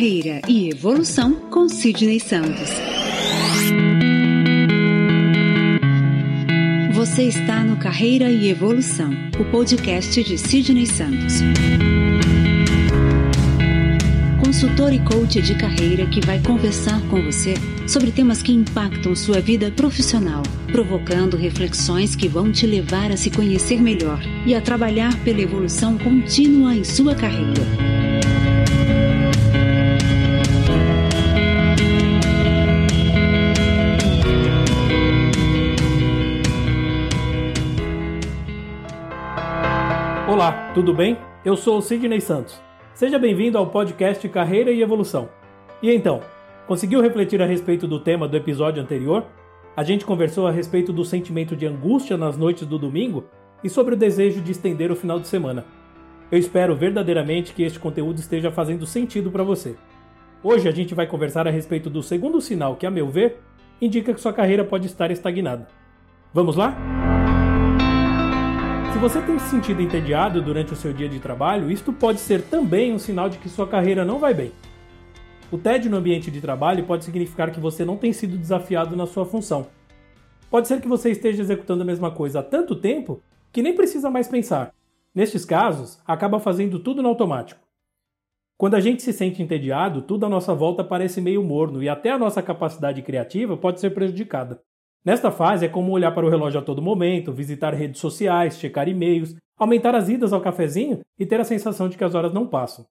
Carreira e Evolução com Sidney Santos. Você está no Carreira e Evolução, o podcast de Sidney Santos. Consultor e coach de carreira que vai conversar com você sobre temas que impactam sua vida profissional, provocando reflexões que vão te levar a se conhecer melhor e a trabalhar pela evolução contínua em sua carreira. Olá, tudo bem? Eu sou o Sidney Santos. Seja bem-vindo ao podcast Carreira e Evolução. E então, conseguiu refletir a respeito do tema do episódio anterior? A gente conversou a respeito do sentimento de angústia nas noites do domingo e sobre o desejo de estender o final de semana. Eu espero verdadeiramente que este conteúdo esteja fazendo sentido para você. Hoje a gente vai conversar a respeito do segundo sinal que, a meu ver, indica que sua carreira pode estar estagnada. Vamos lá? Se você tem se sentido entediado durante o seu dia de trabalho, isto pode ser também um sinal de que sua carreira não vai bem. O tédio no ambiente de trabalho pode significar que você não tem sido desafiado na sua função. Pode ser que você esteja executando a mesma coisa há tanto tempo que nem precisa mais pensar. Nestes casos, acaba fazendo tudo no automático. Quando a gente se sente entediado, tudo à nossa volta parece meio morno e até a nossa capacidade criativa pode ser prejudicada. Nesta fase é como olhar para o relógio a todo momento, visitar redes sociais, checar e-mails, aumentar as idas ao cafezinho e ter a sensação de que as horas não passam.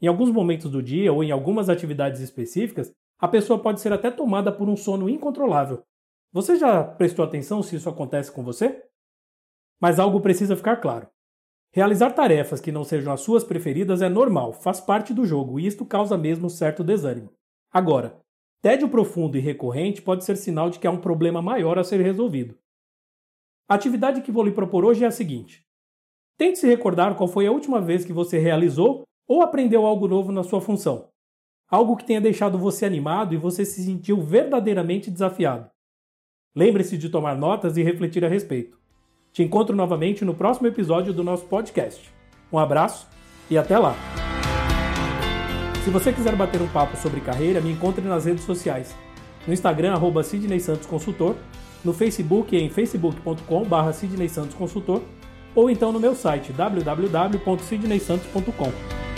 Em alguns momentos do dia ou em algumas atividades específicas, a pessoa pode ser até tomada por um sono incontrolável. Você já prestou atenção se isso acontece com você? Mas algo precisa ficar claro. Realizar tarefas que não sejam as suas preferidas é normal, faz parte do jogo e isto causa mesmo certo desânimo. Agora, Tédio profundo e recorrente pode ser sinal de que há um problema maior a ser resolvido. A atividade que vou lhe propor hoje é a seguinte: tente se recordar qual foi a última vez que você realizou ou aprendeu algo novo na sua função. Algo que tenha deixado você animado e você se sentiu verdadeiramente desafiado. Lembre-se de tomar notas e refletir a respeito. Te encontro novamente no próximo episódio do nosso podcast. Um abraço e até lá! Se você quiser bater um papo sobre carreira, me encontre nas redes sociais. No Instagram, arroba Sidney Santos Consultor, no Facebook em facebook.com.br Sidney Santos Consultor, ou então no meu site www.sidneysantos.com.